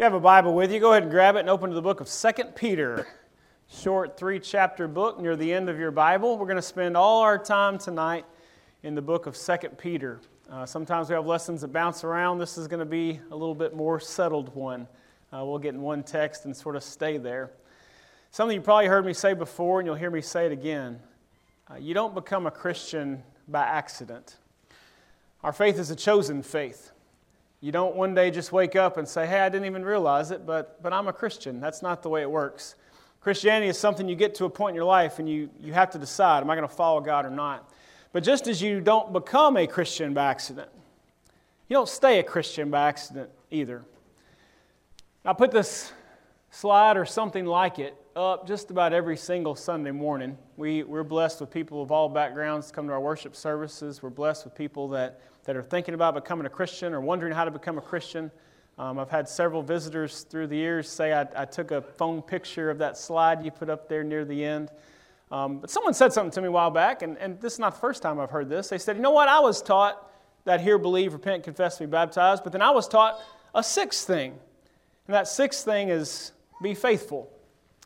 you have a Bible with you, go ahead and grab it and open to the book of 2 Peter. Short three chapter book near the end of your Bible. We're going to spend all our time tonight in the book of 2 Peter. Uh, sometimes we have lessons that bounce around. This is going to be a little bit more settled one. Uh, we'll get in one text and sort of stay there. Something you probably heard me say before, and you'll hear me say it again. Uh, you don't become a Christian by accident. Our faith is a chosen faith. You don't one day just wake up and say, hey, I didn't even realize it, but, but I'm a Christian. That's not the way it works. Christianity is something you get to a point in your life and you, you have to decide, am I going to follow God or not? But just as you don't become a Christian by accident, you don't stay a Christian by accident either. I put this slide or something like it up just about every single Sunday morning. We, we're blessed with people of all backgrounds come to our worship services. We're blessed with people that, that are thinking about becoming a Christian or wondering how to become a Christian. Um, I've had several visitors through the years say I, I, took a phone picture of that slide you put up there near the end. Um, but someone said something to me a while back, and, and this is not the first time I've heard this. They said, You know what? I was taught that hear, believe, repent, confess, be baptized, but then I was taught a sixth thing. And that sixth thing is be faithful.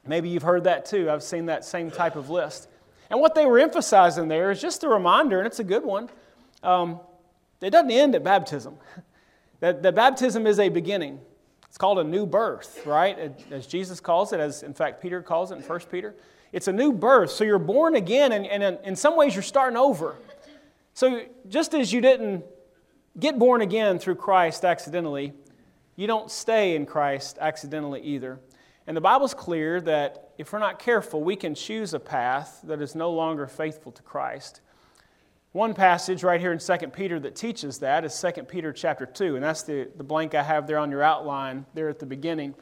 Maybe you've heard that too. I've seen that same type of list. And what they were emphasizing there is just a reminder, and it's a good one. Um, it doesn't end at baptism. that, that baptism is a beginning. It's called a new birth, right? As Jesus calls it, as in fact Peter calls it in 1 Peter. It's a new birth. So you're born again, and, and in some ways you're starting over. So just as you didn't get born again through Christ accidentally, you don't stay in Christ accidentally either. And the Bible's clear that if we're not careful, we can choose a path that is no longer faithful to Christ. One passage right here in 2 Peter that teaches that is 2 Peter chapter 2, and that's the, the blank I have there on your outline there at the beginning.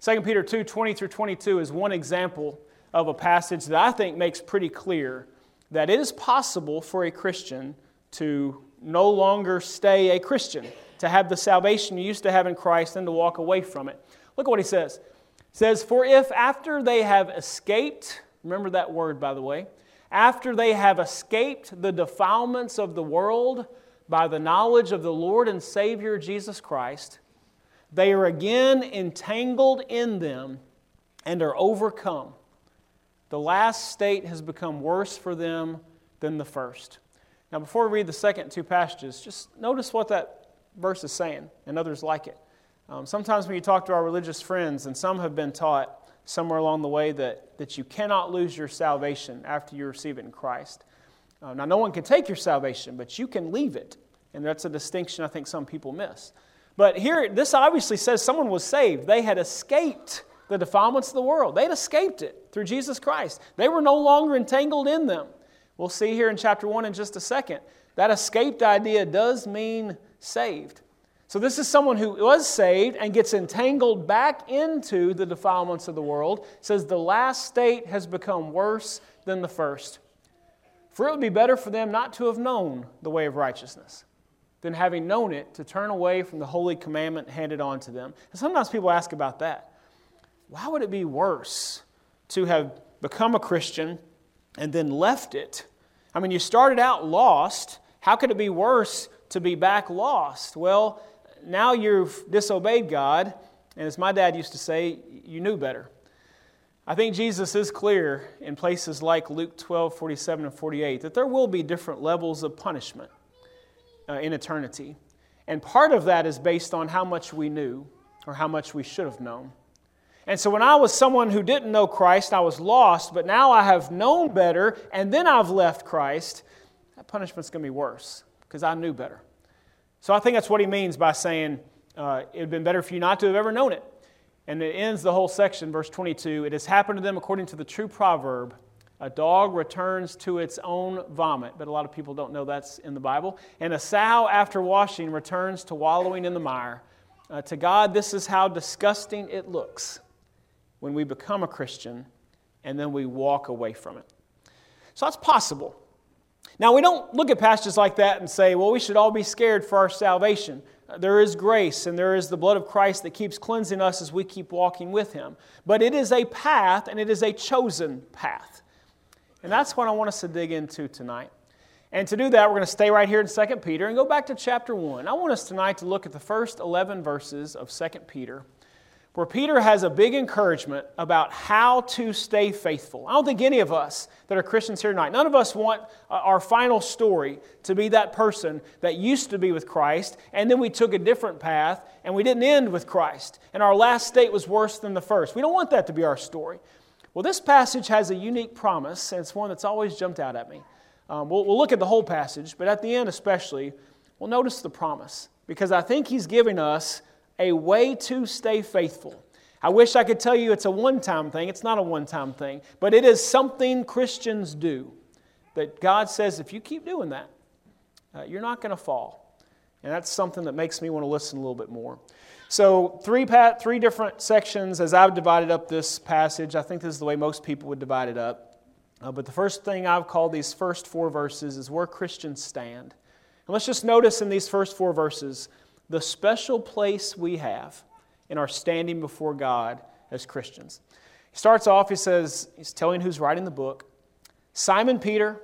2 Peter 2 20 through 22 is one example of a passage that I think makes pretty clear that it is possible for a Christian to no longer stay a Christian, to have the salvation you used to have in Christ and to walk away from it. Look at what he says says, For if after they have escaped, remember that word by the way, after they have escaped the defilements of the world by the knowledge of the Lord and Savior Jesus Christ, they are again entangled in them and are overcome. The last state has become worse for them than the first. Now, before we read the second two passages, just notice what that verse is saying and others like it. Um, sometimes when you talk to our religious friends, and some have been taught somewhere along the way that, that you cannot lose your salvation after you receive it in Christ. Uh, now, no one can take your salvation, but you can leave it. And that's a distinction I think some people miss. But here, this obviously says someone was saved. They had escaped the defilements of the world, they'd escaped it through Jesus Christ. They were no longer entangled in them. We'll see here in chapter 1 in just a second. That escaped idea does mean saved. So, this is someone who was saved and gets entangled back into the defilements of the world. Says the last state has become worse than the first. For it would be better for them not to have known the way of righteousness than having known it to turn away from the holy commandment handed on to them. And sometimes people ask about that. Why would it be worse to have become a Christian and then left it? I mean, you started out lost. How could it be worse to be back lost? Well, now you've disobeyed God, and as my dad used to say, you knew better. I think Jesus is clear in places like Luke 12, 47, and 48 that there will be different levels of punishment uh, in eternity. And part of that is based on how much we knew or how much we should have known. And so when I was someone who didn't know Christ, I was lost, but now I have known better, and then I've left Christ, that punishment's going to be worse because I knew better. So I think that's what he means by saying uh, it would have been better for you not to have ever known it. And it ends the whole section, verse 22. It has happened to them according to the true proverb a dog returns to its own vomit, but a lot of people don't know that's in the Bible. And a sow, after washing, returns to wallowing in the mire. Uh, to God, this is how disgusting it looks when we become a Christian and then we walk away from it. So that's possible. Now, we don't look at passages like that and say, well, we should all be scared for our salvation. There is grace and there is the blood of Christ that keeps cleansing us as we keep walking with Him. But it is a path and it is a chosen path. And that's what I want us to dig into tonight. And to do that, we're going to stay right here in 2 Peter and go back to chapter 1. I want us tonight to look at the first 11 verses of 2 Peter. Where Peter has a big encouragement about how to stay faithful. I don't think any of us that are Christians here tonight, none of us want uh, our final story to be that person that used to be with Christ, and then we took a different path, and we didn't end with Christ, and our last state was worse than the first. We don't want that to be our story. Well, this passage has a unique promise, and it's one that's always jumped out at me. Um, we'll, we'll look at the whole passage, but at the end especially, we'll notice the promise, because I think he's giving us a way to stay faithful. I wish I could tell you it's a one time thing. It's not a one time thing, but it is something Christians do. That God says, if you keep doing that, uh, you're not going to fall. And that's something that makes me want to listen a little bit more. So, three, pat, three different sections as I've divided up this passage. I think this is the way most people would divide it up. Uh, but the first thing I've called these first four verses is where Christians stand. And let's just notice in these first four verses the special place we have in our standing before God as Christians. He starts off, he says, he's telling who's writing the book Simon Peter,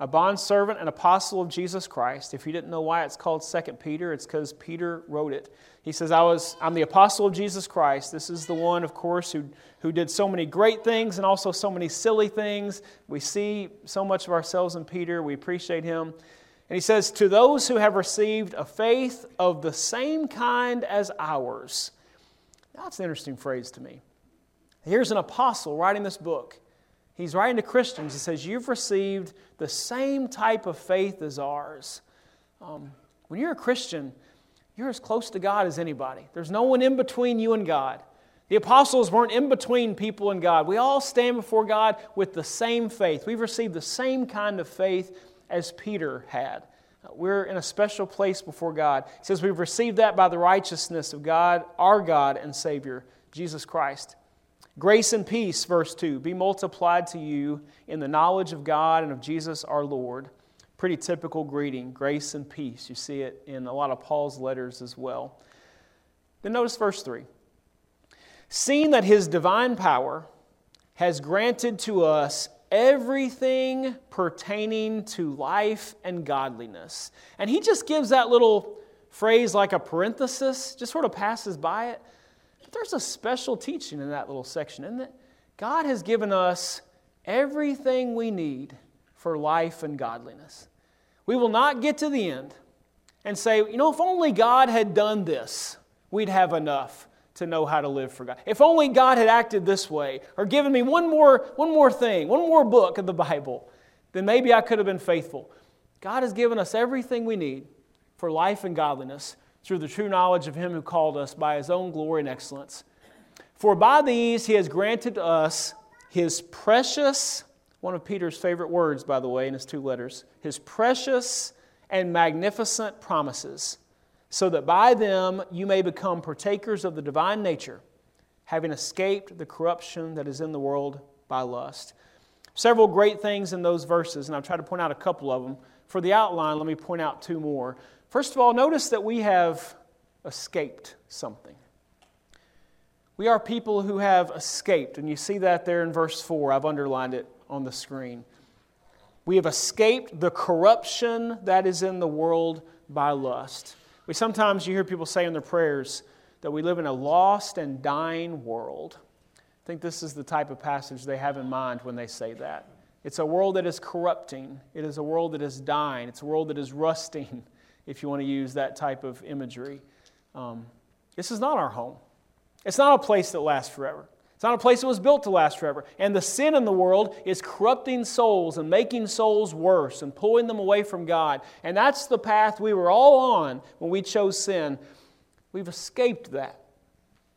a bondservant and apostle of Jesus Christ. If you didn't know why it's called Second Peter, it's because Peter wrote it. He says, I was, I'm the apostle of Jesus Christ. This is the one, of course, who, who did so many great things and also so many silly things. We see so much of ourselves in Peter. We appreciate him. And he says, To those who have received a faith of the same kind as ours. Now, that's an interesting phrase to me. Here's an apostle writing this book. He's writing to Christians. He says, You've received the same type of faith as ours. Um, when you're a Christian, you're as close to God as anybody. There's no one in between you and God. The apostles weren't in between people and God. We all stand before God with the same faith. We've received the same kind of faith as Peter had. We're in a special place before God. He says we've received that by the righteousness of God, our God and Savior, Jesus Christ. Grace and peace, verse 2, be multiplied to you in the knowledge of God and of Jesus our Lord. Pretty typical greeting, grace and peace. You see it in a lot of Paul's letters as well. Then notice verse 3. Seeing that his divine power has granted to us everything pertaining to life and godliness. And he just gives that little phrase like a parenthesis, just sort of passes by it. But there's a special teaching in that little section, isn't it? God has given us everything we need for life and godliness. We will not get to the end and say, you know, if only God had done this, we'd have enough to know how to live for God. If only God had acted this way or given me one more, one more thing, one more book of the Bible, then maybe I could have been faithful. God has given us everything we need for life and godliness through the true knowledge of Him who called us by His own glory and excellence. For by these He has granted us His precious, one of Peter's favorite words, by the way, in his two letters, His precious and magnificent promises so that by them you may become partakers of the divine nature, having escaped the corruption that is in the world by lust. Several great things in those verses, and I've tried to point out a couple of them. For the outline, let me point out two more. First of all, notice that we have escaped something. We are people who have escaped, and you see that there in verse 4. I've underlined it on the screen. We have escaped the corruption that is in the world by lust. We sometimes you hear people say in their prayers that we live in a lost and dying world. I think this is the type of passage they have in mind when they say that. It's a world that is corrupting. It is a world that is dying. It's a world that is rusting, if you want to use that type of imagery. Um, this is not our home. It's not a place that lasts forever. It's not a place that was built to last forever. And the sin in the world is corrupting souls and making souls worse and pulling them away from God. And that's the path we were all on when we chose sin. We've escaped that.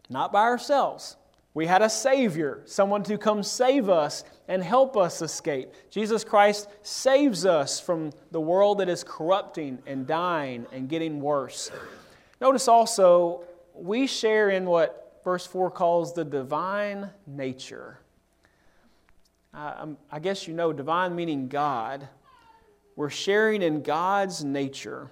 Not by ourselves. We had a Savior, someone to come save us and help us escape. Jesus Christ saves us from the world that is corrupting and dying and getting worse. Notice also, we share in what verse 4 calls the divine nature. Uh, I guess you know, divine meaning God. We're sharing in God's nature.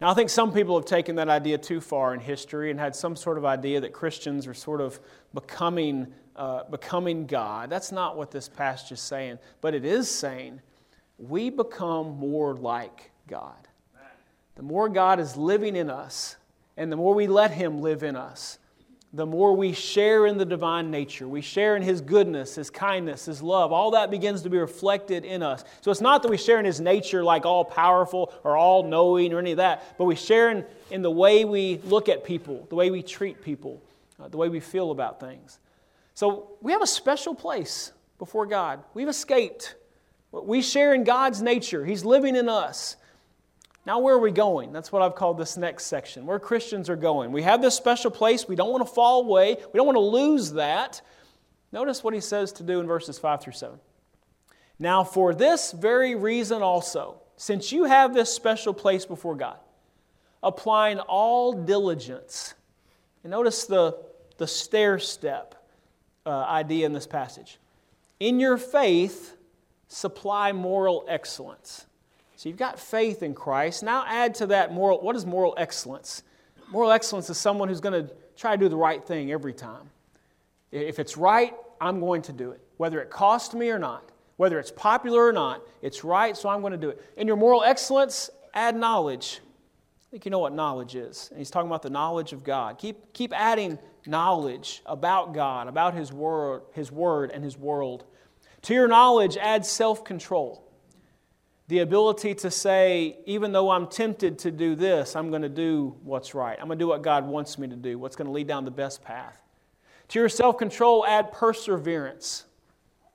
Now, I think some people have taken that idea too far in history and had some sort of idea that Christians are sort of becoming, uh, becoming God. That's not what this passage is saying, but it is saying we become more like God. The more God is living in us, and the more we let Him live in us, the more we share in the divine nature. We share in His goodness, His kindness, His love. All that begins to be reflected in us. So it's not that we share in His nature like all powerful or all knowing or any of that, but we share in, in the way we look at people, the way we treat people, uh, the way we feel about things. So we have a special place before God. We've escaped. We share in God's nature, He's living in us. Now, where are we going? That's what I've called this next section. Where Christians are going. We have this special place. We don't want to fall away. We don't want to lose that. Notice what he says to do in verses 5 through 7. Now, for this very reason also, since you have this special place before God, applying all diligence. And notice the, the stair step uh, idea in this passage. In your faith, supply moral excellence. So you've got faith in Christ. Now add to that moral what is moral excellence? Moral excellence is someone who's going to try to do the right thing every time. If it's right, I'm going to do it, whether it costs me or not, whether it's popular or not. It's right, so I'm going to do it. In your moral excellence, add knowledge. I think you know what knowledge is. And he's talking about the knowledge of God. Keep, keep adding knowledge about God, about His word, His word and His world. To your knowledge, add self control the ability to say, even though I'm tempted to do this, I'm going to do what's right. I'm going to do what God wants me to do, what's going to lead down the best path. To your self control, add perseverance,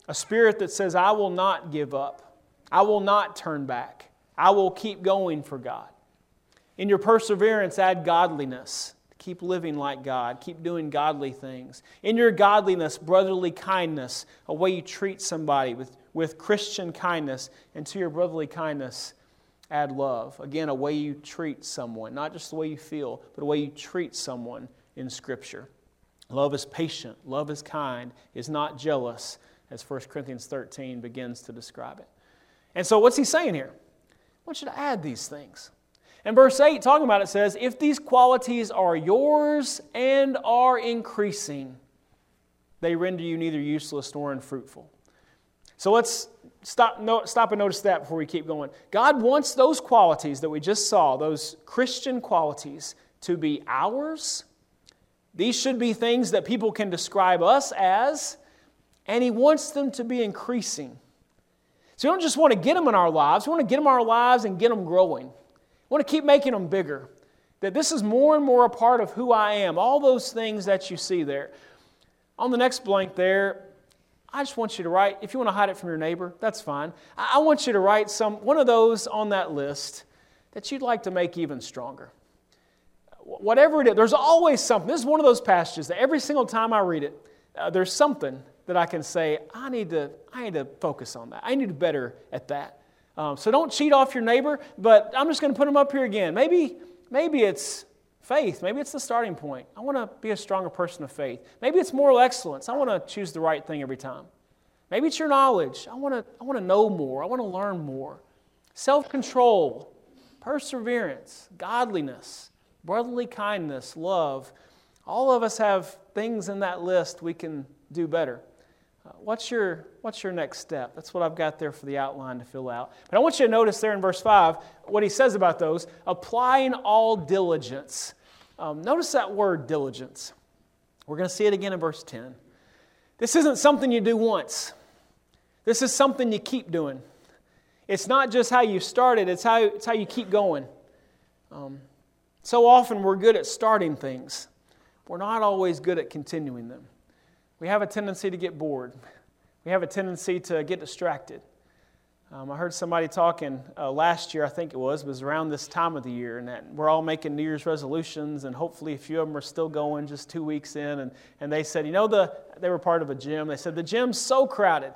a spirit that says, I will not give up, I will not turn back, I will keep going for God. In your perseverance, add godliness. Keep living like God. Keep doing godly things. In your godliness, brotherly kindness, a way you treat somebody with with Christian kindness, and to your brotherly kindness, add love. Again, a way you treat someone, not just the way you feel, but a way you treat someone in Scripture. Love is patient, love is kind, is not jealous, as 1 Corinthians 13 begins to describe it. And so, what's he saying here? I want you to add these things. And verse 8, talking about it, says, If these qualities are yours and are increasing, they render you neither useless nor unfruitful. So let's stop, no, stop and notice that before we keep going. God wants those qualities that we just saw, those Christian qualities, to be ours. These should be things that people can describe us as, and He wants them to be increasing. So we don't just want to get them in our lives, we want to get them in our lives and get them growing. We want to keep making them bigger. That this is more and more a part of who I am. All those things that you see there. On the next blank there, I just want you to write, if you want to hide it from your neighbor, that's fine. I want you to write some, one of those on that list that you'd like to make even stronger. Whatever it is, there's always something. This is one of those passages that every single time I read it, uh, there's something that I can say, I need to, I need to focus on that. I need to be better at that. Um, so don't cheat off your neighbor, but I'm just going to put them up here again. Maybe, maybe it's Faith, maybe it's the starting point. I want to be a stronger person of faith. Maybe it's moral excellence. I want to choose the right thing every time. Maybe it's your knowledge. I want to, I want to know more. I want to learn more. Self control, perseverance, godliness, brotherly kindness, love. All of us have things in that list we can do better. Uh, what's, your, what's your next step? That's what I've got there for the outline to fill out. But I want you to notice there in verse 5 what he says about those applying all diligence. Um, notice that word diligence. We're going to see it again in verse 10. This isn't something you do once, this is something you keep doing. It's not just how you started, it's how, it's how you keep going. Um, so often we're good at starting things, we're not always good at continuing them. We have a tendency to get bored, we have a tendency to get distracted. Um, I heard somebody talking uh, last year, I think it was, was around this time of the year, and that we're all making New Year's resolutions, and hopefully a few of them are still going just two weeks in. And, and they said, you know, the, they were part of a gym. They said, the gym's so crowded,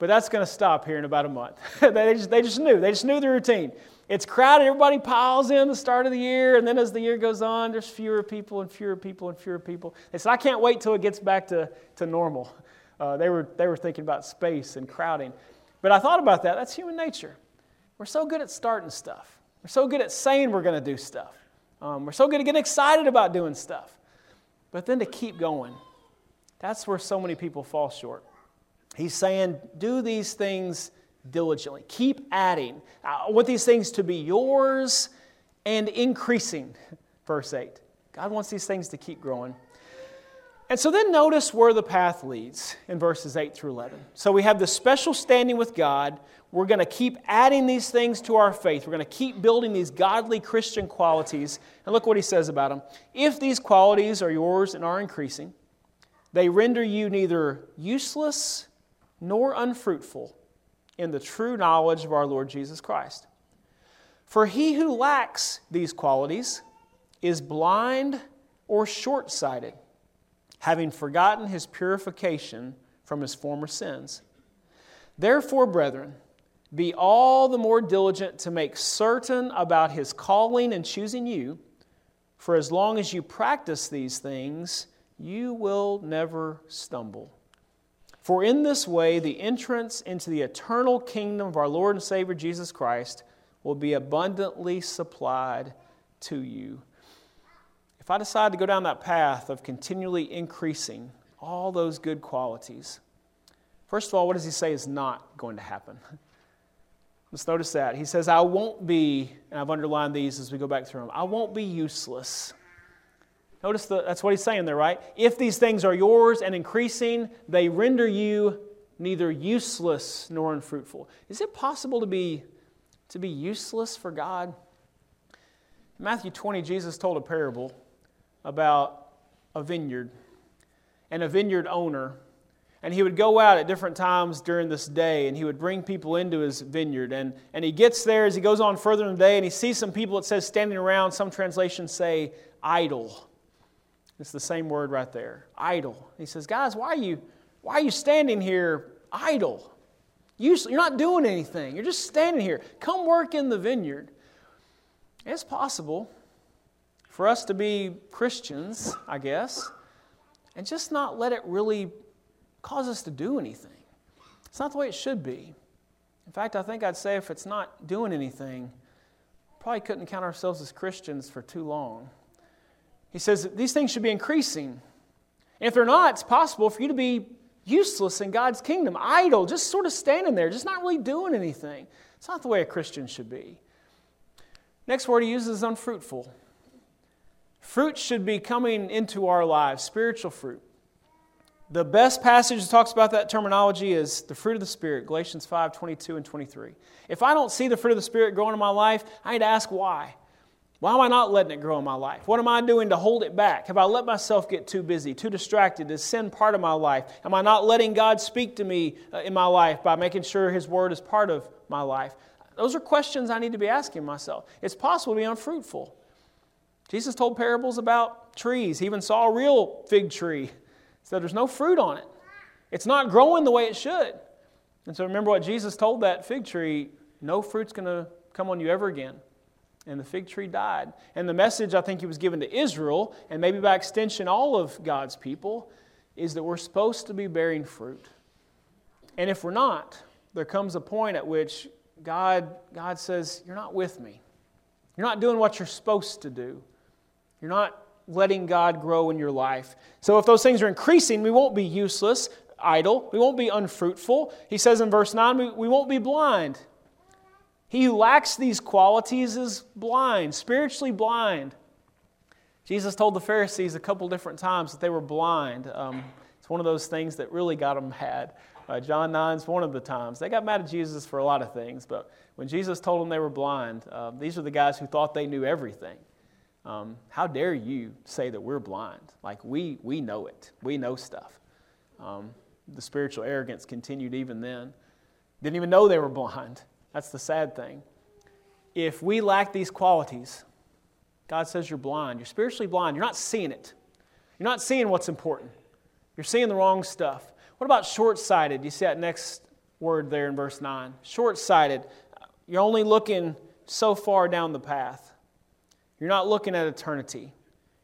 but that's going to stop here in about a month. they, just, they just knew. They just knew the routine. It's crowded, everybody piles in the start of the year, and then as the year goes on, there's fewer people and fewer people and fewer people. They said, I can't wait till it gets back to, to normal. Uh, they, were, they were thinking about space and crowding. But I thought about that. That's human nature. We're so good at starting stuff, we're so good at saying we're going to do stuff, um, we're so good at getting excited about doing stuff. But then to keep going, that's where so many people fall short. He's saying, do these things diligently. Keep adding. I want these things to be yours and increasing. Verse 8. God wants these things to keep growing. And so then notice where the path leads in verses 8 through 11. So we have the special standing with God. We're going to keep adding these things to our faith. We're going to keep building these godly Christian qualities. And look what he says about them. If these qualities are yours and are increasing, they render you neither useless nor unfruitful in the true knowledge of our Lord Jesus Christ. For he who lacks these qualities is blind or short sighted having forgotten his purification from his former sins. Therefore, brethren, be all the more diligent to make certain about his calling and choosing you, for as long as you practice these things, you will never stumble. For in this way, the entrance into the eternal kingdom of our Lord and Savior Jesus Christ will be abundantly supplied to you. If I decide to go down that path of continually increasing all those good qualities, first of all, what does he say is not going to happen? Let's notice that. He says, I won't be, and I've underlined these as we go back through them, I won't be useless. Notice the, that's what he's saying there, right? If these things are yours and increasing, they render you neither useless nor unfruitful. Is it possible to be, to be useless for God? In Matthew 20, Jesus told a parable about a vineyard and a vineyard owner. And he would go out at different times during this day and he would bring people into his vineyard. And, and he gets there as he goes on further in the day and he sees some people, it says standing around. Some translations say idle. It's the same word right there idle. He says, Guys, why are you, why are you standing here idle? You're not doing anything. You're just standing here. Come work in the vineyard. It's possible for us to be Christians, I guess, and just not let it really cause us to do anything. It's not the way it should be. In fact, I think I'd say if it's not doing anything, probably couldn't count ourselves as Christians for too long. He says these things should be increasing. And if they're not, it's possible for you to be useless in God's kingdom, idle, just sort of standing there, just not really doing anything. It's not the way a Christian should be. Next word he uses is unfruitful. Fruit should be coming into our lives, spiritual fruit. The best passage that talks about that terminology is the fruit of the Spirit, Galatians 5 22 and 23. If I don't see the fruit of the Spirit growing in my life, I need to ask why. Why am I not letting it grow in my life? What am I doing to hold it back? Have I let myself get too busy, too distracted? Is sin part of my life? Am I not letting God speak to me uh, in my life by making sure His Word is part of my life? Those are questions I need to be asking myself. It's possible to be unfruitful. Jesus told parables about trees. He even saw a real fig tree. Said there's no fruit on it. It's not growing the way it should. And so remember what Jesus told that fig tree no fruit's going to come on you ever again. And the fig tree died. And the message I think he was given to Israel, and maybe by extension all of God's people, is that we're supposed to be bearing fruit. And if we're not, there comes a point at which God, God says, You're not with me. You're not doing what you're supposed to do. You're not letting God grow in your life. So if those things are increasing, we won't be useless, idle. We won't be unfruitful. He says in verse 9, we, we won't be blind. He who lacks these qualities is blind, spiritually blind. Jesus told the Pharisees a couple different times that they were blind. Um, it's one of those things that really got them mad. Uh, John 9 is one of the times. They got mad at Jesus for a lot of things, but when Jesus told them they were blind, uh, these are the guys who thought they knew everything. Um, how dare you say that we're blind? Like, we, we know it, we know stuff. Um, the spiritual arrogance continued even then. Didn't even know they were blind. That's the sad thing. If we lack these qualities, God says you're blind. You're spiritually blind. You're not seeing it. You're not seeing what's important. You're seeing the wrong stuff. What about short sighted? You see that next word there in verse 9. Short sighted. You're only looking so far down the path. You're not looking at eternity.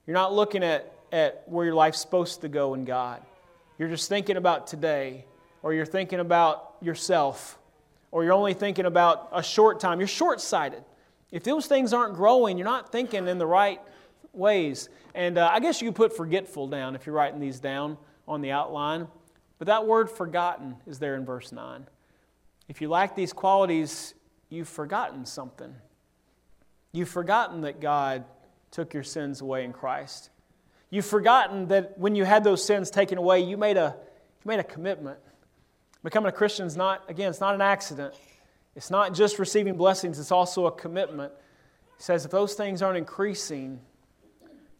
You're not looking at, at where your life's supposed to go in God. You're just thinking about today, or you're thinking about yourself, or you're only thinking about a short time. You're short sighted. If those things aren't growing, you're not thinking in the right ways. And uh, I guess you could put forgetful down if you're writing these down on the outline. But that word forgotten is there in verse 9. If you lack these qualities, you've forgotten something. You've forgotten that God took your sins away in Christ. You've forgotten that when you had those sins taken away, you made a, you made a commitment. Becoming a Christian is not, again, it's not an accident. It's not just receiving blessings, it's also a commitment. He says if those things aren't increasing,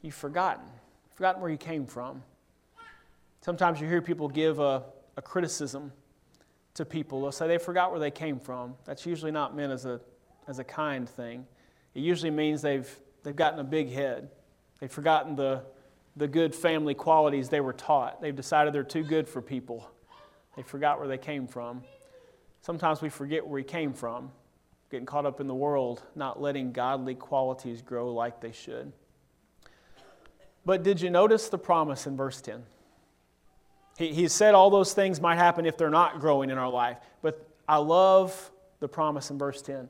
you've forgotten. You've Forgotten where you came from. Sometimes you hear people give a, a criticism to people. They'll say they forgot where they came from. That's usually not meant as a, as a kind thing. It usually means they've, they've gotten a big head. They've forgotten the, the good family qualities they were taught. They've decided they're too good for people. They forgot where they came from. Sometimes we forget where we came from, getting caught up in the world, not letting godly qualities grow like they should. But did you notice the promise in verse 10? He, he said all those things might happen if they're not growing in our life. But I love the promise in verse 10.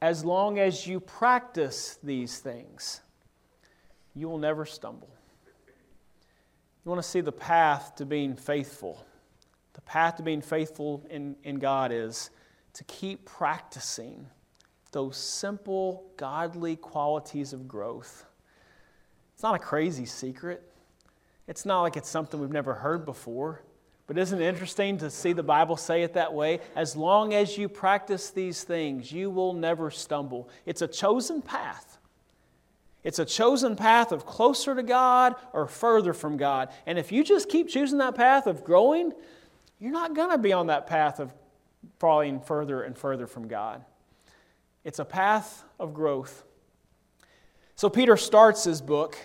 As long as you practice these things, you will never stumble. You want to see the path to being faithful. The path to being faithful in, in God is to keep practicing those simple, godly qualities of growth. It's not a crazy secret. It's not like it's something we've never heard before. But isn't it interesting to see the Bible say it that way? As long as you practice these things, you will never stumble. It's a chosen path. It's a chosen path of closer to God or further from God. And if you just keep choosing that path of growing, you're not going to be on that path of falling further and further from God. It's a path of growth. So Peter starts his book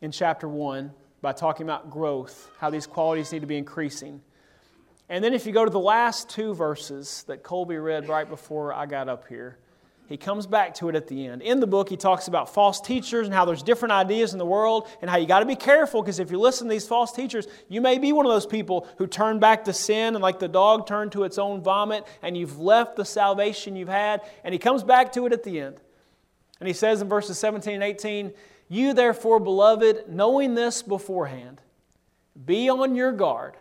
in chapter 1 by talking about growth, how these qualities need to be increasing. And then if you go to the last two verses that Colby read right before I got up here, he comes back to it at the end. In the book, he talks about false teachers and how there's different ideas in the world and how you got to be careful because if you listen to these false teachers, you may be one of those people who turn back to sin and like the dog turned to its own vomit and you've left the salvation you've had. And he comes back to it at the end. And he says in verses 17 and 18, you, therefore, beloved, knowing this beforehand, be on your guard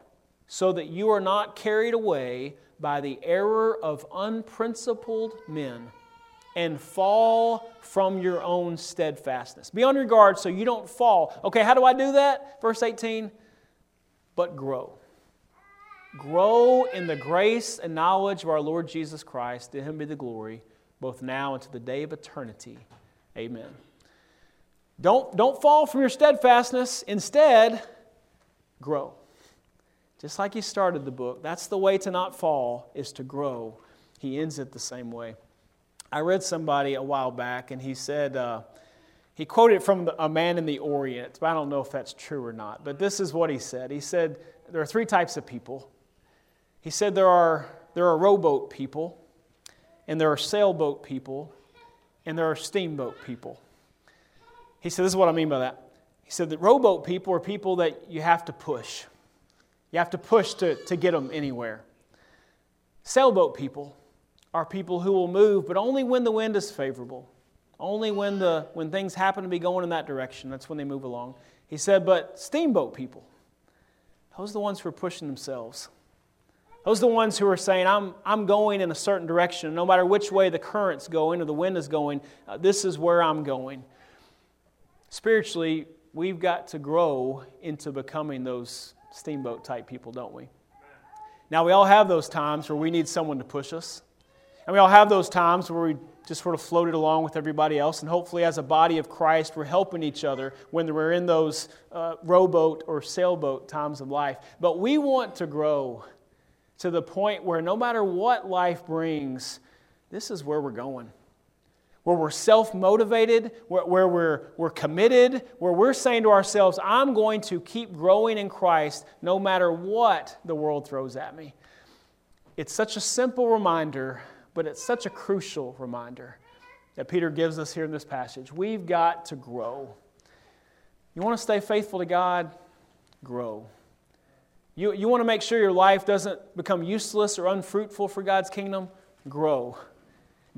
so that you are not carried away by the error of unprincipled men and fall from your own steadfastness. Be on your guard so you don't fall. Okay, how do I do that? Verse 18, but grow. Grow in the grace and knowledge of our Lord Jesus Christ. To him be the glory, both now and to the day of eternity. Amen. Don't, don't fall from your steadfastness. Instead, grow. Just like he started the book, that's the way to not fall, is to grow. He ends it the same way. I read somebody a while back, and he said, uh, he quoted from a man in the Orient, but I don't know if that's true or not. But this is what he said. He said, There are three types of people. He said, There are, there are rowboat people, and there are sailboat people, and there are steamboat people. He said, This is what I mean by that. He said that rowboat people are people that you have to push. You have to push to, to get them anywhere. Sailboat people are people who will move, but only when the wind is favorable. Only when, the, when things happen to be going in that direction. That's when they move along. He said, but steamboat people, those are the ones who are pushing themselves. Those are the ones who are saying, I'm, I'm going in a certain direction. No matter which way the current's going or the wind is going, uh, this is where I'm going spiritually, we've got to grow into becoming those steamboat type people, don't we? Now, we all have those times where we need someone to push us. And we all have those times where we just sort of floated along with everybody else. And hopefully, as a body of Christ, we're helping each other when we're in those uh, rowboat or sailboat times of life. But we want to grow to the point where no matter what life brings, this is where we're going where we're self motivated, where, where, we're, we're committed, where we're saying to ourselves, I'm going to keep growing in Christ no matter what the world throws at me. It's such a simple reminder, but it's such a crucial reminder that Peter gives us here in this passage. We've got to grow. You want to stay faithful to God? Grow. You, you want to make sure your life doesn't become useless or unfruitful for God's kingdom? Grow.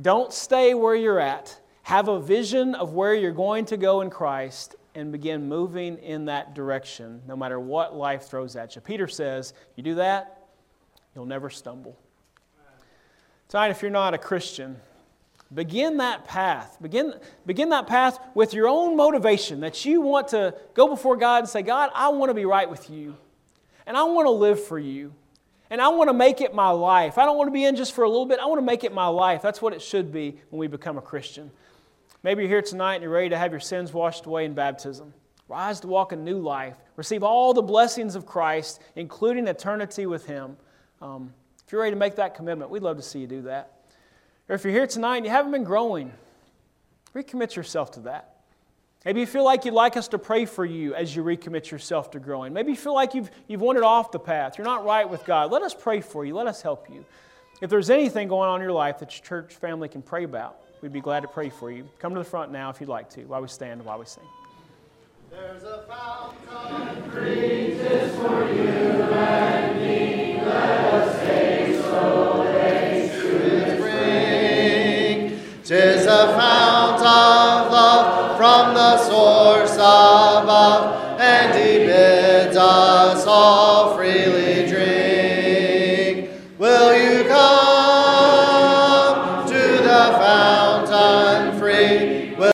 Don't stay where you're at. Have a vision of where you're going to go in Christ and begin moving in that direction, no matter what life throws at you. Peter says, You do that, you'll never stumble. Tonight, if you're not a Christian, Begin that path. Begin, begin that path with your own motivation that you want to go before God and say, God, I want to be right with you. And I want to live for you. And I want to make it my life. I don't want to be in just for a little bit. I want to make it my life. That's what it should be when we become a Christian. Maybe you're here tonight and you're ready to have your sins washed away in baptism. Rise to walk a new life. Receive all the blessings of Christ, including eternity with Him. Um, if you're ready to make that commitment, we'd love to see you do that. Or if you're here tonight and you haven't been growing, recommit yourself to that. Maybe you feel like you'd like us to pray for you as you recommit yourself to growing. Maybe you feel like you've, you've wandered off the path. You're not right with God. Let us pray for you. Let us help you. If there's anything going on in your life that your church family can pray about, we'd be glad to pray for you. Come to the front now if you'd like to, while we stand and while we sing. There's a fountain for you and me. Let us taste above, and he bids us